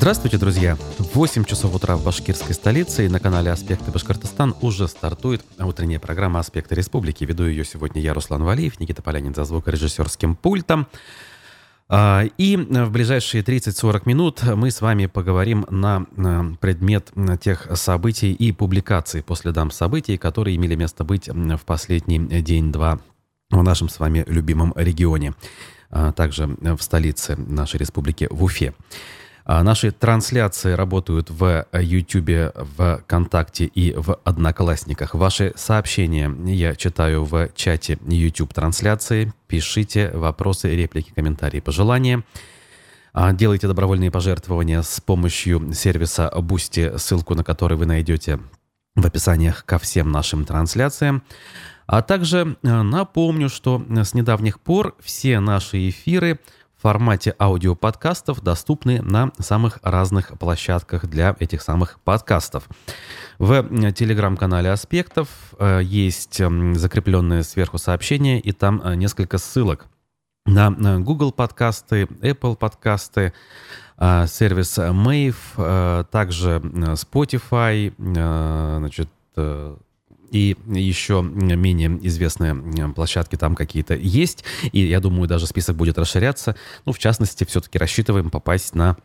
Здравствуйте, друзья! 8 часов утра в башкирской столице и на канале «Аспекты Башкортостан» уже стартует утренняя программа «Аспекты Республики». Веду ее сегодня я, Руслан Валиев, Никита Полянин за звукорежиссерским пультом. А, и в ближайшие 30-40 минут мы с вами поговорим на предмет тех событий и публикаций по следам событий, которые имели место быть в последний день-два в нашем с вами любимом регионе, а также в столице нашей республики, в Уфе. А наши трансляции работают в YouTube, в ВКонтакте и в Одноклассниках. Ваши сообщения я читаю в чате YouTube трансляции. Пишите вопросы, реплики, комментарии, пожелания. А, делайте добровольные пожертвования с помощью сервиса Boosty, ссылку на который вы найдете в описаниях ко всем нашим трансляциям. А также э, напомню, что с недавних пор все наши эфиры – формате аудиоподкастов доступны на самых разных площадках для этих самых подкастов. В телеграм-канале «Аспектов» э, есть закрепленное сверху сообщение, и там э, несколько ссылок на Google подкасты, Apple подкасты, э, сервис Mave, также Spotify, значит, и еще менее известные площадки там какие-то есть. И я думаю, даже список будет расширяться. Ну, в частности, все-таки рассчитываем попасть на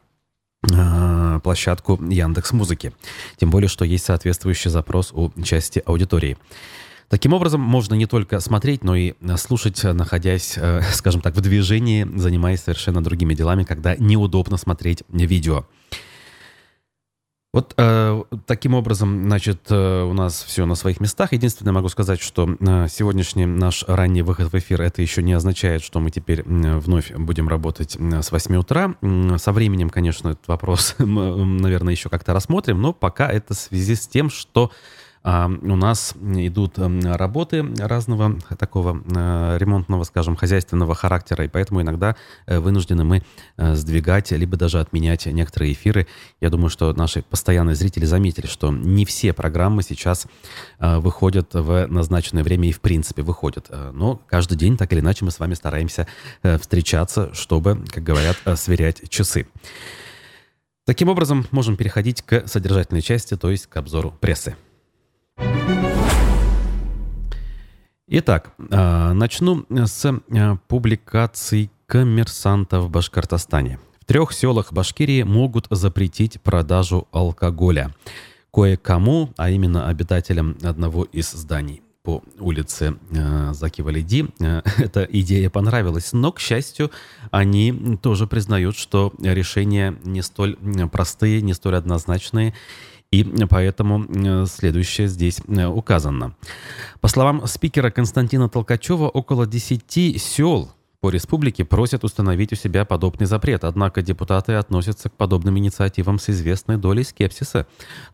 а, площадку Яндекс Музыки. Тем более, что есть соответствующий запрос у части аудитории. Таким образом, можно не только смотреть, но и слушать, находясь, э, скажем так, в движении, занимаясь совершенно другими делами, когда неудобно смотреть видео. Вот э, таким образом, значит, э, у нас все на своих местах. Единственное, могу сказать, что э, сегодняшний наш ранний выход в эфир, это еще не означает, что мы теперь э, вновь будем работать э, с 8 утра. Э, со временем, конечно, этот вопрос мы, наверное, еще как-то рассмотрим, но пока это в связи с тем, что у нас идут эм, работы разного такого э, ремонтного, скажем, хозяйственного характера, и поэтому иногда э, вынуждены мы э, сдвигать, либо даже отменять некоторые эфиры. Я думаю, что наши постоянные зрители заметили, что не все программы сейчас выходят в назначенное время и в принципе выходят. Но каждый день, так или иначе, мы с вами стараемся встречаться, чтобы, как говорят, сверять часы. Таким образом, можем переходить к содержательной части, то есть к обзору прессы. Итак, а, начну с а, публикаций коммерсанта в Башкортостане. В трех селах Башкирии могут запретить продажу алкоголя. Кое-кому, а именно обитателям одного из зданий по улице э, Заки Валиди, эта идея понравилась. Но, к счастью, они тоже признают, что решения не столь простые, не столь однозначные. И поэтому э, следующее здесь э, указано. По словам спикера Константина Толкачева, около 10 сел по республике просят установить у себя подобный запрет, однако депутаты относятся к подобным инициативам с известной долей скепсиса,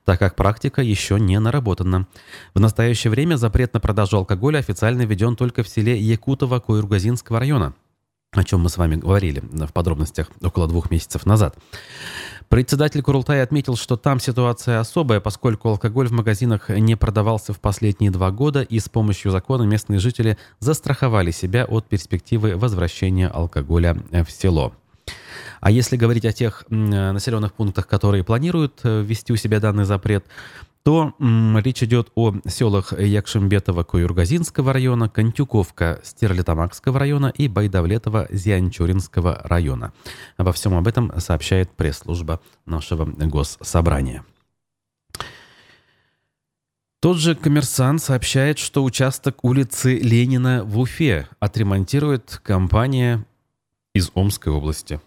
так как практика еще не наработана. В настоящее время запрет на продажу алкоголя официально введен только в селе Якутово Койургазинского района о чем мы с вами говорили в подробностях около двух месяцев назад. Председатель Курултая отметил, что там ситуация особая, поскольку алкоголь в магазинах не продавался в последние два года, и с помощью закона местные жители застраховали себя от перспективы возвращения алкоголя в село. А если говорить о тех населенных пунктах, которые планируют э, ввести у себя данный запрет, то м, речь идет о селах Якшембетова-Куюргазинского района, Контюковка Стерлитамакского района и Байдавлетова-Зианчуринского района. Обо всем об этом сообщает пресс-служба нашего госсобрания. Тот же коммерсант сообщает, что участок улицы Ленина в Уфе отремонтирует компания из Омской области.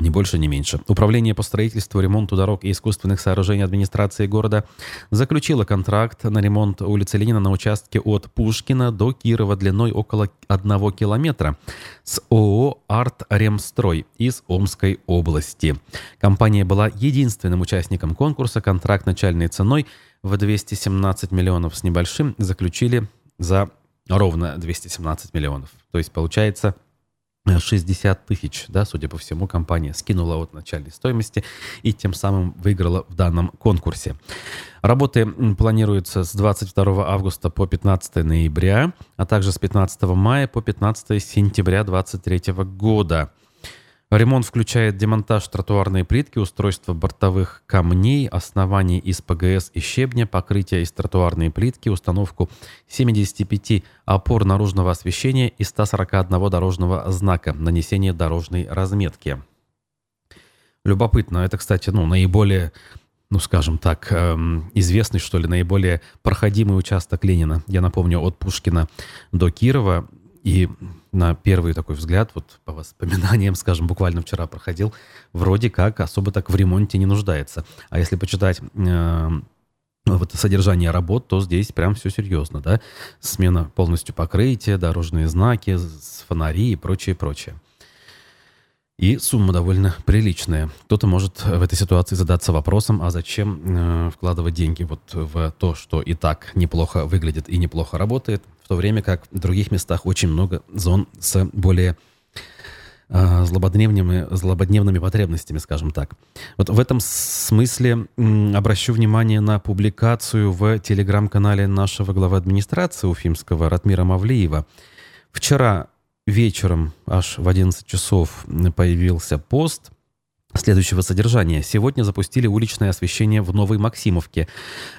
Ни больше, ни меньше. Управление по строительству, ремонту дорог и искусственных сооружений администрации города заключило контракт на ремонт улицы Ленина на участке от Пушкина до Кирова длиной около одного километра с ООО «Арт Ремстрой» из Омской области. Компания была единственным участником конкурса. Контракт начальной ценой в 217 миллионов с небольшим заключили за ровно 217 миллионов. То есть получается 60 тысяч, да, судя по всему, компания скинула от начальной стоимости и тем самым выиграла в данном конкурсе. Работы планируются с 22 августа по 15 ноября, а также с 15 мая по 15 сентября 2023 года. Ремонт включает демонтаж тротуарной плитки, устройство бортовых камней, оснований из ПГС и щебня, покрытие из тротуарной плитки, установку 75 опор наружного освещения и 141 дорожного знака, нанесение дорожной разметки. Любопытно. Это, кстати, ну, наиболее ну, скажем так, эм, известный, что ли, наиболее проходимый участок Ленина. Я напомню, от Пушкина до Кирова. И на первый такой взгляд, вот по воспоминаниям, скажем, буквально вчера проходил, вроде как особо так в ремонте не нуждается. А если почитать э, вот содержание работ, то здесь прям все серьезно, да? Смена полностью покрытия, дорожные знаки, фонари и прочее, прочее. И сумма довольно приличная. Кто-то может в этой ситуации задаться вопросом, а зачем э, вкладывать деньги вот в то, что и так неплохо выглядит и неплохо работает, то время как в других местах очень много зон с более э, злободневными, злободневными потребностями, скажем так. Вот в этом смысле обращу внимание на публикацию в телеграм-канале нашего главы администрации Уфимского Ратмира Мавлиева. Вчера вечером, аж в 11 часов, появился пост следующего содержания. Сегодня запустили уличное освещение в Новой Максимовке.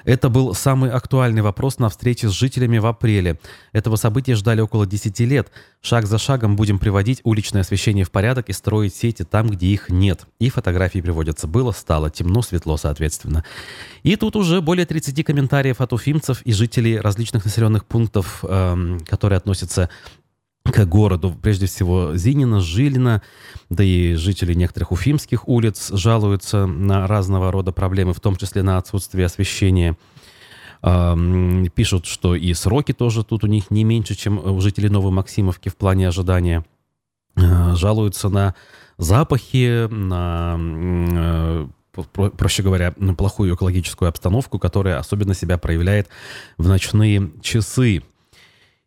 Это был самый актуальный вопрос на встрече с жителями в апреле. Этого события ждали около 10 лет. Шаг за шагом будем приводить уличное освещение в порядок и строить сети там, где их нет. И фотографии приводятся. Было, стало, темно, светло, соответственно. И тут уже более 30 комментариев от уфимцев и жителей различных населенных пунктов, эм, которые относятся к городу, прежде всего Зинина, Жилина, да и жители некоторых уфимских улиц жалуются на разного рода проблемы, в том числе на отсутствие освещения. Пишут, что и сроки тоже тут у них не меньше, чем у жителей Новой Максимовки в плане ожидания. А, жалуются на запахи, на э, проще говоря, на плохую экологическую обстановку, которая особенно себя проявляет в ночные часы.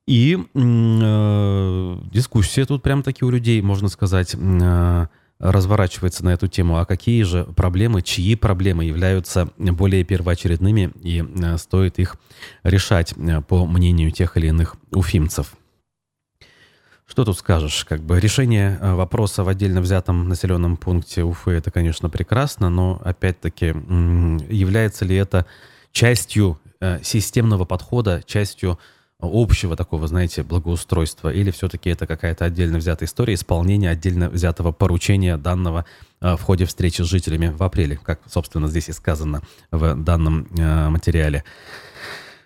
И э, дискуссия тут прям таки у людей, можно сказать, э, разворачивается на эту тему. А какие же проблемы, чьи проблемы являются более первоочередными и э, стоит их решать, э, по мнению тех или иных уфимцев? Что тут скажешь? Как бы решение э, вопроса в отдельно взятом населенном пункте Уфы это, конечно, прекрасно, но опять-таки является ли это частью э, системного подхода, частью общего такого, знаете, благоустройства, или все-таки это какая-то отдельно взятая история исполнения отдельно взятого поручения данного э, в ходе встречи с жителями в апреле, как, собственно, здесь и сказано в данном э, материале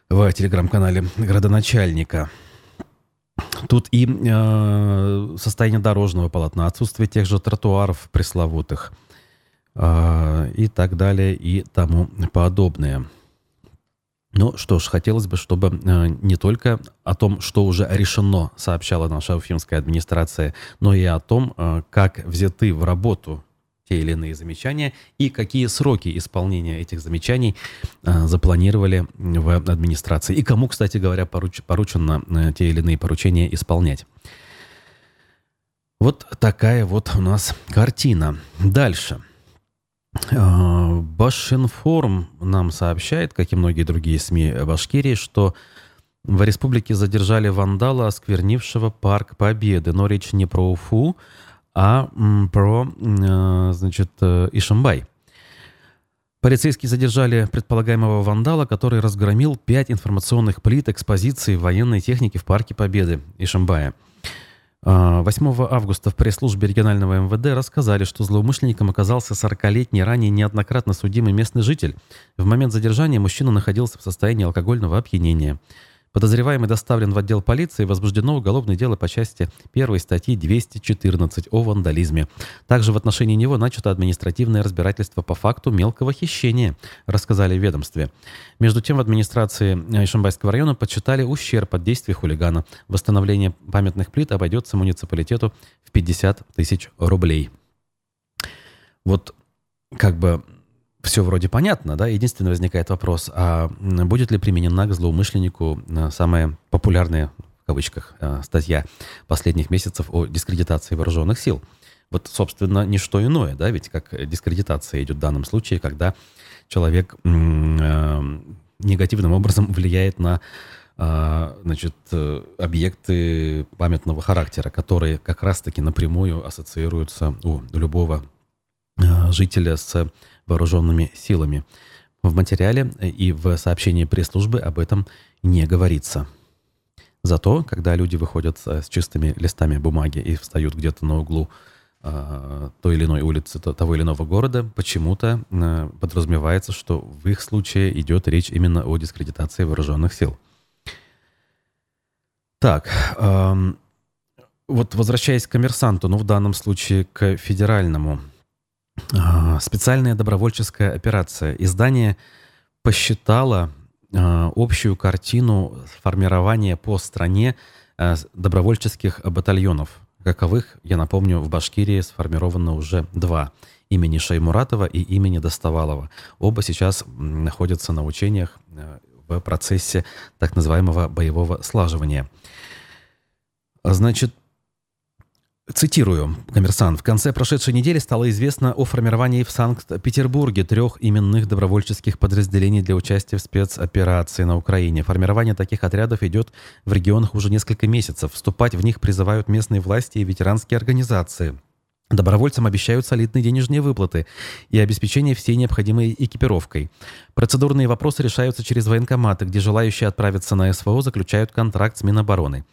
в телеграм-канале градоначальника. Тут и э, состояние дорожного полотна, отсутствие тех же тротуаров пресловутых э, и так далее и тому подобное. Ну что ж, хотелось бы, чтобы э, не только о том, что уже решено, сообщала наша уфимская администрация, но и о том, э, как взяты в работу те или иные замечания и какие сроки исполнения этих замечаний э, запланировали в администрации. И кому, кстати говоря, поруч, поручено те или иные поручения исполнять. Вот такая вот у нас картина. Дальше. А, Башинформ нам сообщает, как и многие другие СМИ Башкирии, что в республике задержали вандала, осквернившего парк Победы. Но речь не про Уфу, а про, а, значит, э, Ишимбай. Полицейские задержали предполагаемого вандала, который разгромил пять информационных плит экспозиции военной техники в парке Победы Ишимбая. 8 а, августа в пресс-службе регионального МВД рассказали, что злоумышленником оказался 40-летний ранее неоднократно судимый местный житель. В момент задержания мужчина находился в состоянии алкогольного опьянения. Подозреваемый доставлен в отдел полиции и возбуждено уголовное дело по части 1 статьи 214 о вандализме. Также в отношении него начато административное разбирательство по факту мелкого хищения, рассказали в ведомстве. Между тем в администрации Ишимбайского района подсчитали ущерб от действий хулигана. Восстановление памятных плит обойдется муниципалитету в 50 тысяч рублей. Вот как бы все вроде понятно, да? Единственный возникает вопрос, а будет ли применена к злоумышленнику э, самая популярная, в кавычках, э, статья последних месяцев о дискредитации вооруженных сил? Вот, собственно, не что иное, да, ведь как дискредитация идет в данном случае, когда человек э, негативным образом влияет на значит, э, объекты памятного характера, которые как раз-таки напрямую ассоциируются у любого жителя с вооруженными силами. В материале и в сообщении пресс-службы об этом не говорится. Зато, когда люди выходят с чистыми листами бумаги и встают где-то на углу э, той или иной улицы того или иного города, почему-то э, подразумевается, что в их случае идет речь именно о дискредитации вооруженных сил. Так, э, вот возвращаясь к коммерсанту, ну в данном случае к федеральному, э, специальная добровольческая операция. Издание посчитало Э, общую картину формирования по стране э, добровольческих батальонов. Каковых, я напомню, в Башкирии сформировано уже два. Имени Шаймуратова и имени Достовалова. Оба сейчас находятся на учениях в процессе так называемого боевого слаживания. Значит, Цитирую, коммерсант. В конце прошедшей недели стало известно о формировании в Санкт-Петербурге трех именных добровольческих подразделений для участия в спецоперации на Украине. Формирование таких отрядов идет в регионах уже несколько месяцев. Вступать в них призывают местные власти и ветеранские организации. Добровольцам обещают солидные денежные выплаты и обеспечение всей необходимой экипировкой. Процедурные вопросы решаются через военкоматы, где желающие отправиться на СВО заключают контракт с Минобороны.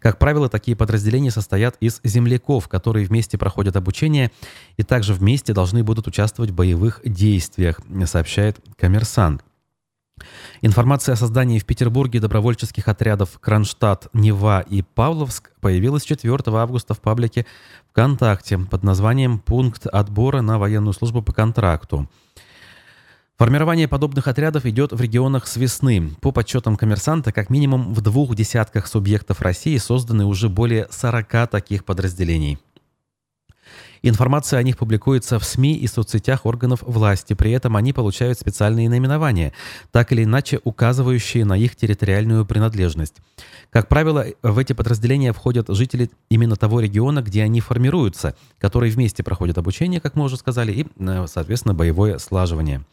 Как правило, такие подразделения состоят из земляков, которые вместе проходят обучение и также вместе должны будут участвовать в боевых действиях, сообщает коммерсант. Информация о создании в Петербурге добровольческих отрядов Кронштадт, Нева и Павловск появилась 4 августа в паблике ВКонтакте под названием «Пункт отбора на военную службу по контракту». Формирование подобных отрядов идет в регионах с весны. По подсчетам коммерсанта, как минимум в двух десятках субъектов России созданы уже более 40 таких подразделений. Информация о них публикуется в СМИ и соцсетях органов власти, при этом они получают специальные наименования, так или иначе указывающие на их территориальную принадлежность. Как правило, в эти подразделения входят жители именно того региона, где они формируются, которые вместе проходят обучение, как мы уже сказали, и, э, соответственно, боевое слаживание.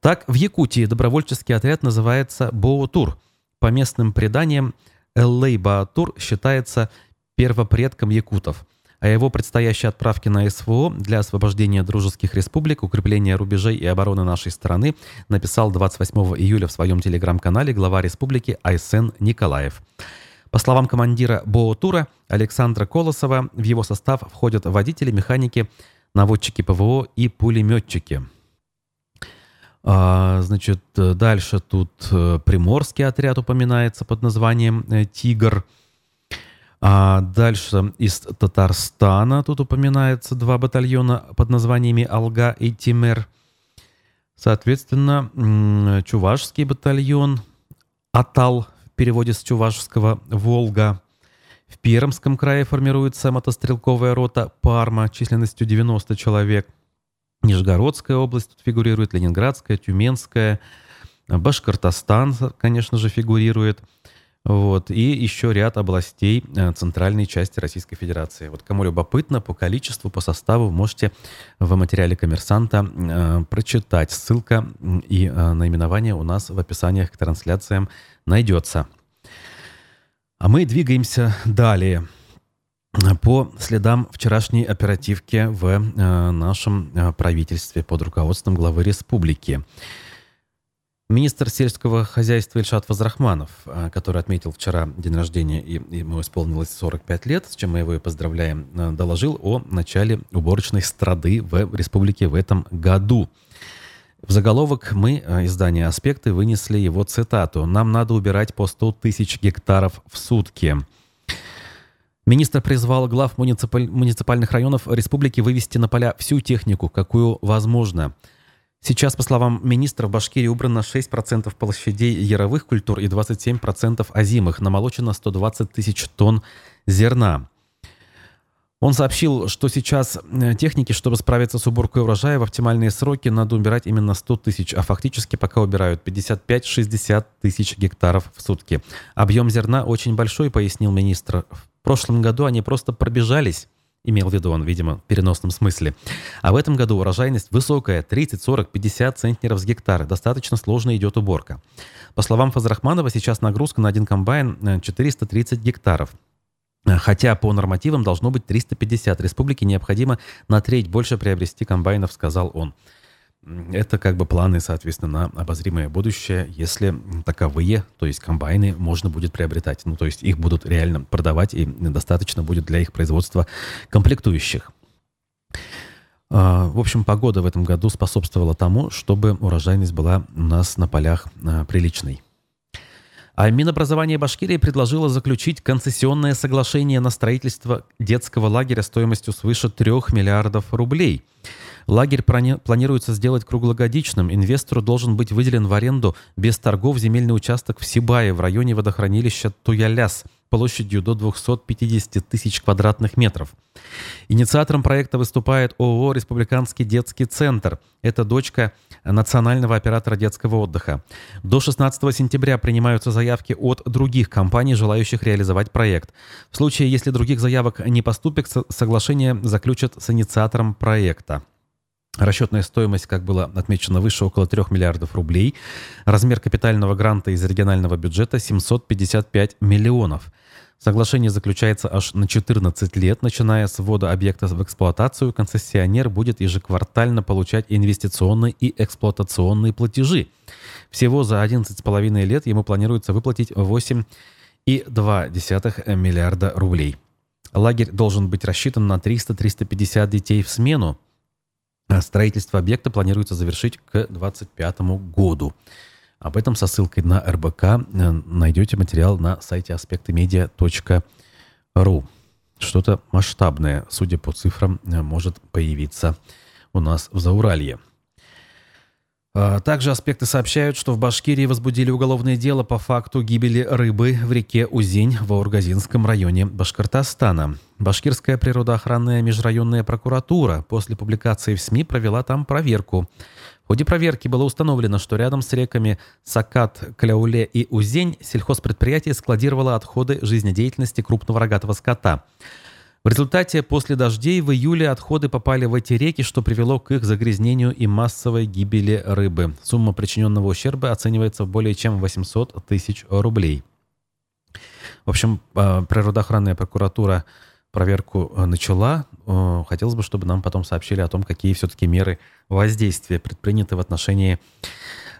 Так, в Якутии добровольческий отряд называется «Боутур». По местным преданиям, Эллей Баатур считается первопредком якутов – о его предстоящей отправке на СВО для освобождения дружеских республик, укрепления рубежей и обороны нашей страны написал 28 июля в своем телеграм-канале глава республики Айсен Николаев. По словам командира БО-тура Александра Колосова, в его состав входят водители, механики, наводчики ПВО и пулеметчики. А, значит, дальше тут э, Приморский отряд упоминается под названием э, «Тигр». А дальше из Татарстана тут упоминается два батальона под названиями Алга и Тимер. Соответственно, Чувашский батальон Атал в переводе с чувашского Волга. В Пермском крае формируется мотострелковая рота Парма численностью 90 человек. Нижегородская область тут фигурирует, Ленинградская, Тюменская, Башкортостан, конечно же, фигурирует – вот, и еще ряд областей э, центральной части Российской Федерации. Вот кому любопытно, по количеству, по составу можете в материале коммерсанта э, прочитать. Ссылка и э, наименование у нас в описаниях к трансляциям найдется. А мы двигаемся далее по следам вчерашней оперативки в э, нашем э, правительстве под руководством главы республики. Министр сельского хозяйства Ильшат Вазрахманов, а, который отметил вчера день рождения, и ему исполнилось 45 лет, с чем мы его и поздравляем, а, доложил о начале уборочной страды в республике в этом году. В заголовок мы, а, издание «Аспекты», вынесли его цитату «Нам надо убирать по 100 тысяч гектаров в сутки». Министр призвал глав муниципаль... муниципальных районов республики вывести на поля всю технику, какую возможно – Сейчас, по словам министра, в Башкирии убрано 6% площадей яровых культур и 27% озимых. Намолочено 120 тысяч тонн зерна. Он сообщил, что сейчас э, техники, чтобы справиться с уборкой урожая в оптимальные сроки, надо убирать именно 100 тысяч, а фактически пока убирают 55-60 тысяч гектаров в сутки. Объем зерна очень большой, пояснил министр. В прошлом году они просто пробежались Имел в виду он, видимо, в переносном смысле. А в этом году урожайность высокая, 30, 40, 50 центнеров с гектара. Достаточно сложно идет уборка. По словам Фазрахманова, сейчас нагрузка на один комбайн 430 гектаров. Хотя по нормативам должно быть 350. Республике необходимо на треть больше приобрести комбайнов, сказал он. Это как бы планы, соответственно, на обозримое будущее, если таковые, то есть комбайны, можно будет приобретать. Ну, то есть их будут реально продавать, и достаточно будет для их производства комплектующих. А, в общем, погода в этом году способствовала тому, чтобы урожайность была у нас на полях а, приличной. А Минобразование Башкирии предложило заключить концессионное соглашение на строительство детского лагеря стоимостью свыше 3 миллиардов рублей. Лагерь планируется сделать круглогодичным. Инвестору должен быть выделен в аренду без торгов земельный участок в Сибае в районе водохранилища Туяляс площадью до 250 тысяч квадратных метров. Инициатором проекта выступает ООО «Республиканский детский центр». Это дочка национального оператора детского отдыха. До 16 сентября принимаются заявки от других компаний, желающих реализовать проект. В случае, если других заявок не поступит, соглашение заключат с инициатором проекта. Расчетная стоимость, как было отмечено выше, около 3 миллиардов рублей. Размер капитального гранта из регионального бюджета 755 миллионов. Соглашение заключается аж на 14 лет. Начиная с ввода объекта в эксплуатацию, концессионер будет ежеквартально получать инвестиционные и эксплуатационные платежи. Всего за 11,5 лет ему планируется выплатить 8,2 миллиарда рублей. Лагерь должен быть рассчитан на 300-350 детей в смену. Строительство объекта планируется завершить к 2025 году. Об этом со ссылкой на РБК э, найдете материал на сайте аспектымедиа.ру. Что-то масштабное, судя по цифрам, э, может появиться у нас в Зауралье. А, также аспекты сообщают, что в Башкирии возбудили уголовное дело по факту гибели рыбы в реке Узень в Аургазинском районе Башкортостана. Башкирская природоохранная межрайонная прокуратура после публикации в СМИ провела там проверку. В ходе проверки было установлено, что рядом с реками Сакат, Кляуле и Узень сельхозпредприятие складировало отходы жизнедеятельности крупного рогатого скота. В результате после дождей в июле отходы попали в эти реки, что привело к их загрязнению и массовой гибели рыбы. Сумма причиненного ущерба оценивается в более чем 800 тысяч рублей. В общем, а, природоохранная прокуратура проверку э, начала. Э, хотелось бы, чтобы нам потом сообщили о том, какие все-таки меры воздействия предприняты в отношении,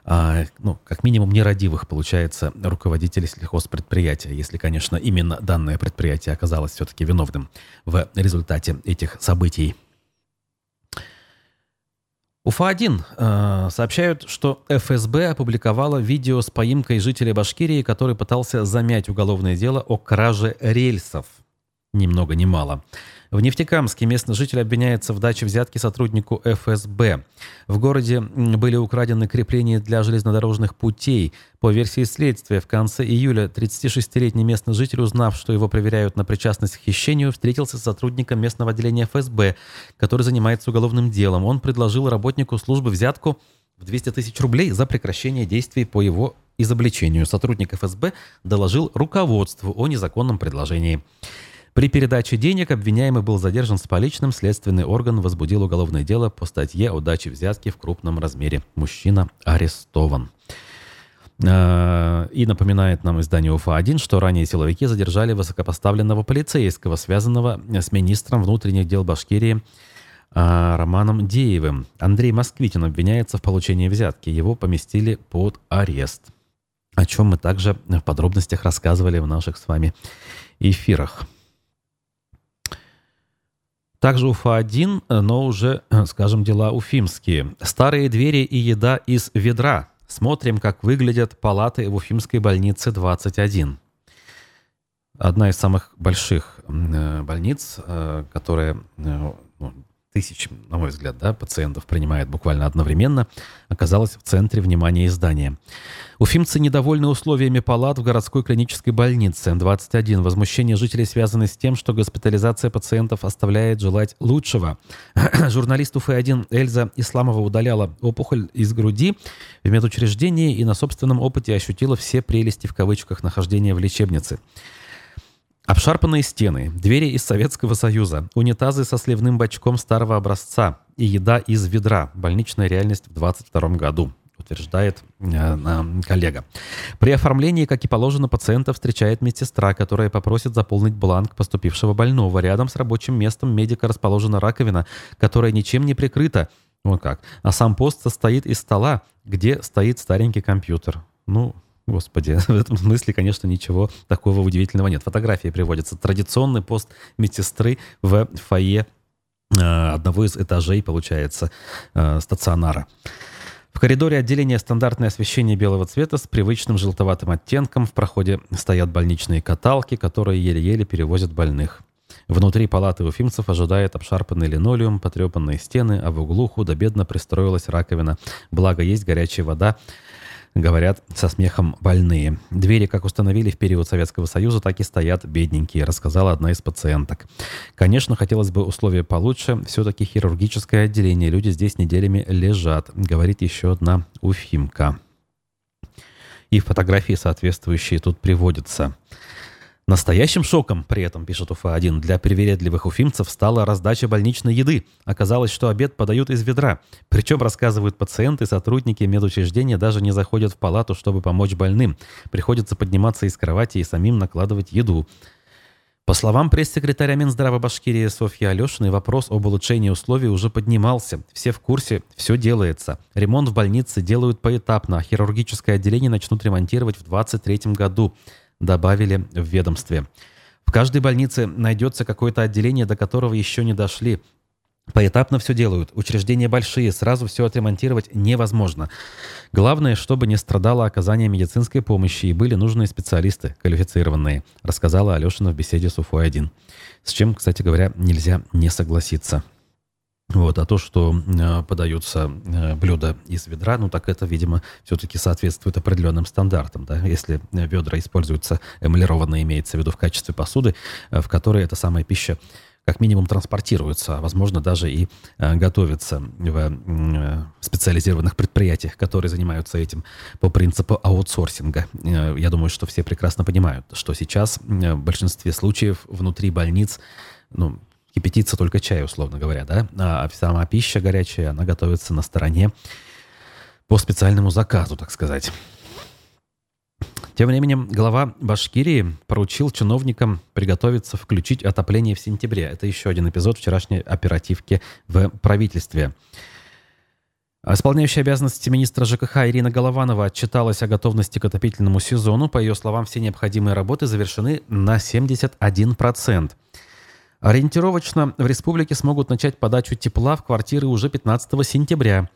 ну, как минимум, нерадивых, получается, руководителей сельхозпредприятия, если, конечно, именно данное предприятие оказалось все-таки виновным в результате этих событий. УФА-1 э, сообщают, что ФСБ опубликовала видео с поимкой жителя Башкирии, который пытался замять уголовное дело о краже рельсов – ни много ни мало. В Нефтекамске местный житель обвиняется в даче взятки сотруднику ФСБ. В городе были украдены крепления для железнодорожных путей. По версии следствия, в конце июля 36-летний местный житель, узнав, что его проверяют на причастность к хищению, встретился с сотрудником местного отделения ФСБ, который занимается уголовным делом. Он предложил работнику службы взятку в 200 тысяч рублей за прекращение действий по его изобличению. Сотрудник ФСБ доложил руководству о незаконном предложении. При передаче денег обвиняемый был задержан с поличным. Следственный орган возбудил уголовное дело по статье о даче взятки в крупном размере. Мужчина арестован. А, и напоминает нам издание УФА-1, что ранее силовики задержали высокопоставленного полицейского, связанного с министром внутренних дел Башкирии а, Романом Деевым. Андрей Москвитин обвиняется в получении взятки. Его поместили под арест. О чем мы также в подробностях рассказывали в наших с вами эфирах. Также Уфа-1, но уже, скажем, дела уфимские. Старые двери и еда из ведра. Смотрим, как выглядят палаты в Уфимской больнице 21. Одна из самых больших э, больниц, э, которая э, ну, тысяч, на мой взгляд, да, пациентов принимает буквально одновременно, оказалась в центре внимания издания. Уфимцы недовольны условиями палат в городской клинической больнице. 21. Возмущение жителей связаны с тем, что госпитализация пациентов оставляет желать лучшего. Журналист УФ-1 Эльза Исламова удаляла опухоль из груди в медучреждении и на собственном опыте ощутила все прелести в кавычках нахождения в лечебнице. Обшарпанные стены, двери из Советского Союза, унитазы со сливным бачком старого образца и еда из ведра. Больничная реальность в 2022 году утверждает э, коллега. При оформлении, как и положено, пациента встречает медсестра, которая попросит заполнить бланк поступившего больного. Рядом с рабочим местом медика расположена раковина, которая ничем не прикрыта. Вот как. А сам пост состоит из стола, где стоит старенький компьютер. Ну, Господи, в этом смысле, конечно, ничего такого удивительного нет. Фотографии приводятся. Традиционный пост медсестры в фойе э, одного из этажей, получается, э, стационара. В коридоре отделения стандартное освещение белого цвета с привычным желтоватым оттенком. В проходе стоят больничные каталки, которые еле-еле перевозят больных. Внутри палаты уфимцев ожидает обшарпанный линолеум, потрепанные стены, а в углу худо-бедно пристроилась раковина. Благо есть горячая вода, говорят со смехом больные. Двери, как установили в период Советского Союза, так и стоят бедненькие, рассказала одна из пациенток. Конечно, хотелось бы условия получше. Все-таки хирургическое отделение. Люди здесь неделями лежат, говорит еще одна уфимка. И фотографии соответствующие тут приводятся. Настоящим шоком при этом, пишет УФА-1, для привередливых уфимцев стала раздача больничной еды. Оказалось, что обед подают из ведра. Причем, рассказывают пациенты, сотрудники медучреждения даже не заходят в палату, чтобы помочь больным. Приходится подниматься из кровати и самим накладывать еду. По словам пресс-секретаря Минздрава Башкирии Софьи Алешиной, вопрос об улучшении условий уже поднимался. Все в курсе, все делается. Ремонт в больнице делают поэтапно, а хирургическое отделение начнут ремонтировать в 2023 году добавили в ведомстве. В каждой больнице найдется какое-то отделение, до которого еще не дошли. Поэтапно все делают. Учреждения большие, сразу все отремонтировать невозможно. Главное, чтобы не страдало оказание медицинской помощи и были нужные специалисты, квалифицированные, рассказала Алешина в беседе с Уфой-1. С чем, кстати говоря, нельзя не согласиться. Вот, а то, что э, подаются э, блюда из ведра, ну так это, видимо, все-таки соответствует определенным стандартам. Да? Если ведра используются эмалированные, имеется в виду в качестве посуды, э, в которой эта самая пища как минимум транспортируется, а возможно даже и э, готовится в э, специализированных предприятиях, которые занимаются этим по принципу аутсорсинга. Э, я думаю, что все прекрасно понимают, что сейчас э, в большинстве случаев внутри больниц ну, кипятится только чай, условно говоря, да, а сама пища горячая, она готовится на стороне по специальному заказу, так сказать. Тем временем глава Башкирии поручил чиновникам приготовиться включить отопление в сентябре. Это еще один эпизод вчерашней оперативки в правительстве. Исполняющая обязанности министра ЖКХ Ирина Голованова отчиталась о готовности к отопительному сезону. По ее словам, все необходимые работы завершены на 71%. Ориентировочно в республике смогут начать подачу тепла в квартиры уже 15 сентября.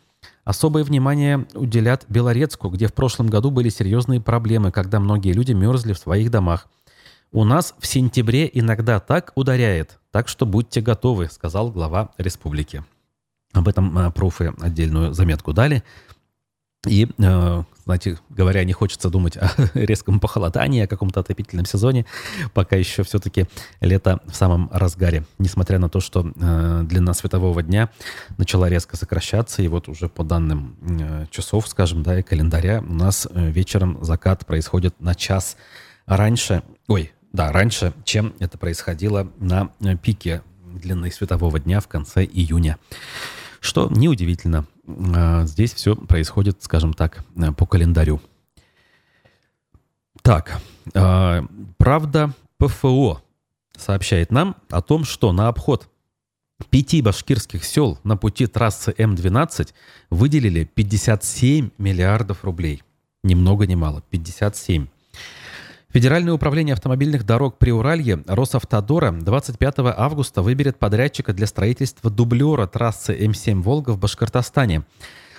Особое внимание уделят Белорецку, где в прошлом году были серьезные проблемы, когда многие люди мерзли в своих домах. «У нас в сентябре иногда так ударяет, так что будьте готовы», сказал глава республики. Об этом э, профы отдельную заметку дали. И, э, знаете, говоря, не хочется думать о резком похолодании, о каком-то отопительном сезоне, пока еще все-таки лето в самом разгаре. Несмотря на то, что э, длина светового дня начала резко сокращаться, и вот уже по данным э, часов, скажем, да, и календаря, у нас вечером закат происходит на час раньше, ой, да, раньше, чем это происходило на пике длины светового дня в конце июня. Что неудивительно, а, здесь все происходит, скажем так, э, по календарю. Так, а, правда, ПФО сообщает нам о том, что на обход пяти башкирских сел на пути трассы М-12 выделили 57 миллиардов рублей. Ни много ни мало, 57. Федеральное управление автомобильных дорог при Уралье Росавтодора 25 августа выберет подрядчика для строительства дублера трассы М7 «Волга» в Башкортостане.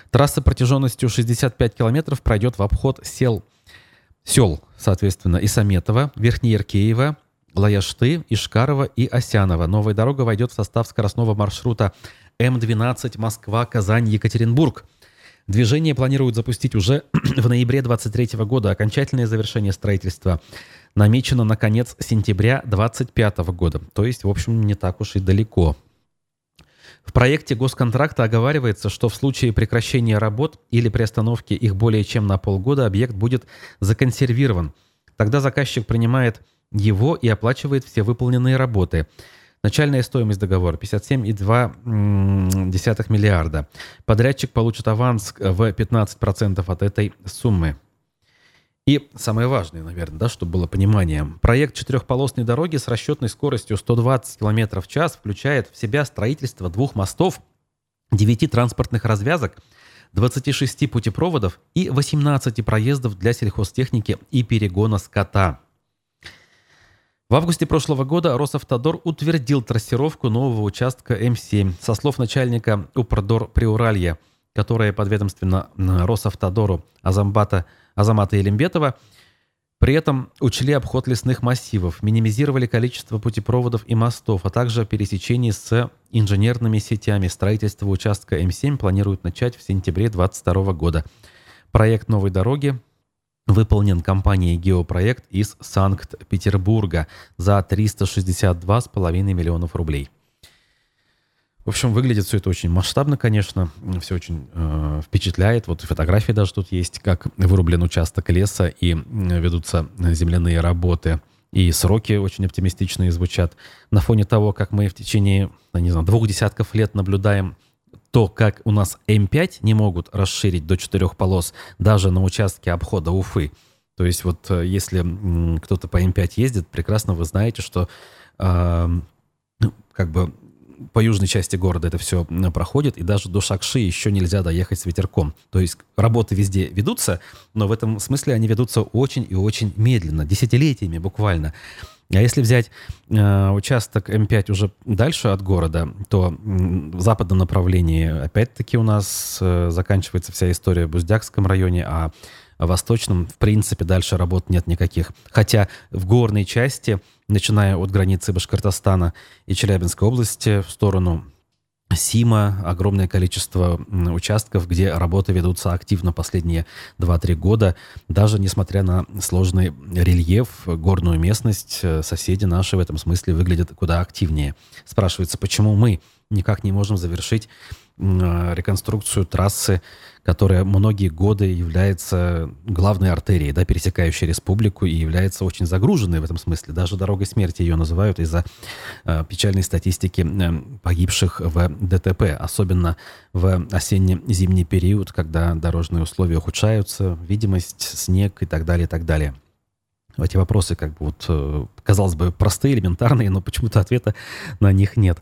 Трасса протяженностью 65 километров пройдет в обход сел, сел, соответственно, Исаметова, Верхнееркеева, Лаяшты, Ишкарова и Осянова. Новая дорога войдет в состав скоростного маршрута М12 Москва-Казань-Екатеринбург – Движение планируют запустить уже в ноябре 2023 года. Окончательное завершение строительства намечено на конец сентября 2025 года. То есть, в общем, не так уж и далеко. В проекте госконтракта оговаривается, что в случае прекращения работ или приостановки их более чем на полгода объект будет законсервирован. Тогда заказчик принимает его и оплачивает все выполненные работы. Начальная стоимость договора 57,2 миллиарда. Подрядчик получит аванс в 15% от этой суммы. И самое важное, наверное, да, чтобы было понимание. Проект четырехполосной дороги с расчетной скоростью 120 км в час включает в себя строительство двух мостов, 9 транспортных развязок, 26 путепроводов и 18 проездов для сельхозтехники и перегона скота. В августе прошлого года Росавтодор утвердил трассировку нового участка М7. Со слов начальника Упрдор Приуралья, которая подведомственно Росавтодору Азамбата, Азамата Элимбетова, при этом учли обход лесных массивов, минимизировали количество путепроводов и мостов, а также пересечений с инженерными сетями. Строительство участка М7 планируют начать в сентябре 2022 года. Проект новой дороги выполнен компанией «Геопроект» из Санкт-Петербурга за 362,5 миллионов рублей. В общем, выглядит все это очень масштабно, конечно, все очень э, впечатляет. Вот фотографии даже тут есть, как вырублен участок леса и ведутся земляные работы. И сроки очень оптимистичные звучат. На фоне того, как мы в течение, не знаю, двух десятков лет наблюдаем то, как у нас М5 не могут расширить до четырех полос даже на участке обхода Уфы. То есть вот э, если кто-то по М5 ездит, прекрасно вы знаете, что э, как бы по южной части города это все проходит, и даже до Шакши еще нельзя доехать с ветерком. То есть работы везде ведутся, но в этом смысле они ведутся очень и очень медленно, десятилетиями буквально. А если взять э, участок М5 уже дальше от города, то в западном направлении опять-таки у нас э, заканчивается вся история в Буздякском районе, а в восточном, в принципе, дальше работ нет никаких. Хотя в горной части, начиная от границы Башкортостана и Челябинской области в сторону Сима, огромное количество участков, где работы ведутся активно последние 2-3 года. Даже несмотря на сложный рельеф, горную местность, э, соседи наши в этом смысле выглядят куда активнее. Спрашивается, почему мы никак не можем завершить реконструкцию трассы, которая многие годы является главной артерией, да, пересекающей республику и является очень загруженной в этом смысле. Даже дорогой смерти ее называют из-за э, печальной статистики э, погибших в ДТП, особенно в осенне-зимний период, когда дорожные условия ухудшаются, видимость, снег и так далее, и так далее эти вопросы как бы вот, э, казалось бы, простые, элементарные, но почему-то ответа на них нет.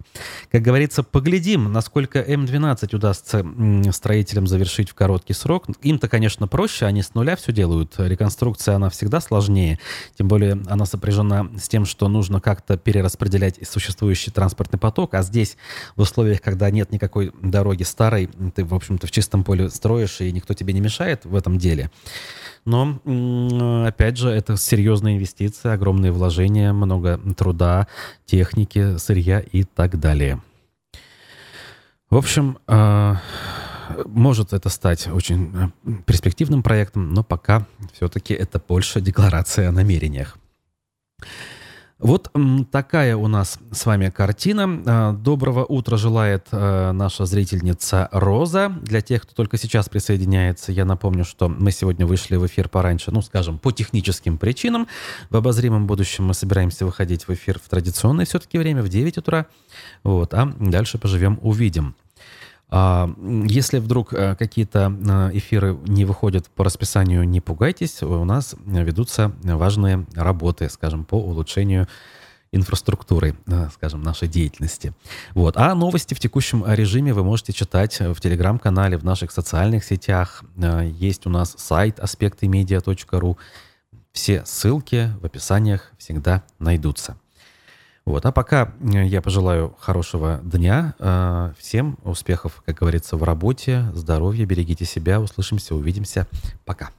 Как говорится, поглядим, насколько М12 удастся строителям завершить в короткий срок. Им-то, конечно, проще, они с нуля все делают. Реконструкция, она всегда сложнее. Тем более она сопряжена с тем, что нужно как-то перераспределять существующий транспортный поток. А здесь, в условиях, когда нет никакой дороги старой, ты, в общем-то, в чистом поле строишь, и никто тебе не мешает в этом деле. Но, опять же, это серьезные инвестиции, огромные вложения, много труда, техники, сырья и так далее. В общем, а, может это стать очень э, перспективным проектом, но пока все-таки это больше декларация о намерениях. Вот такая у нас с вами картина. А, доброго утра желает а, наша зрительница Роза. Для тех, кто только сейчас присоединяется, я напомню, что мы сегодня вышли в эфир пораньше, ну, скажем, по техническим причинам. В обозримом будущем мы собираемся выходить в эфир в традиционное все-таки время, в 9 утра. Вот, а дальше поживем, увидим. А, если вдруг э, какие-то э, эфиры не выходят по расписанию, не пугайтесь, у нас ведутся важные работы, скажем, по улучшению инфраструктуры, э, скажем, нашей деятельности. Вот. А новости в текущем режиме вы можете читать в телеграм-канале, в наших социальных сетях. Есть у нас сайт аспектымедиа.ру. Все ссылки в описаниях всегда найдутся. Вот. А пока э, я пожелаю хорошего дня. Э, всем успехов, как говорится, в работе, здоровья, берегите себя. Услышимся, увидимся. Пока.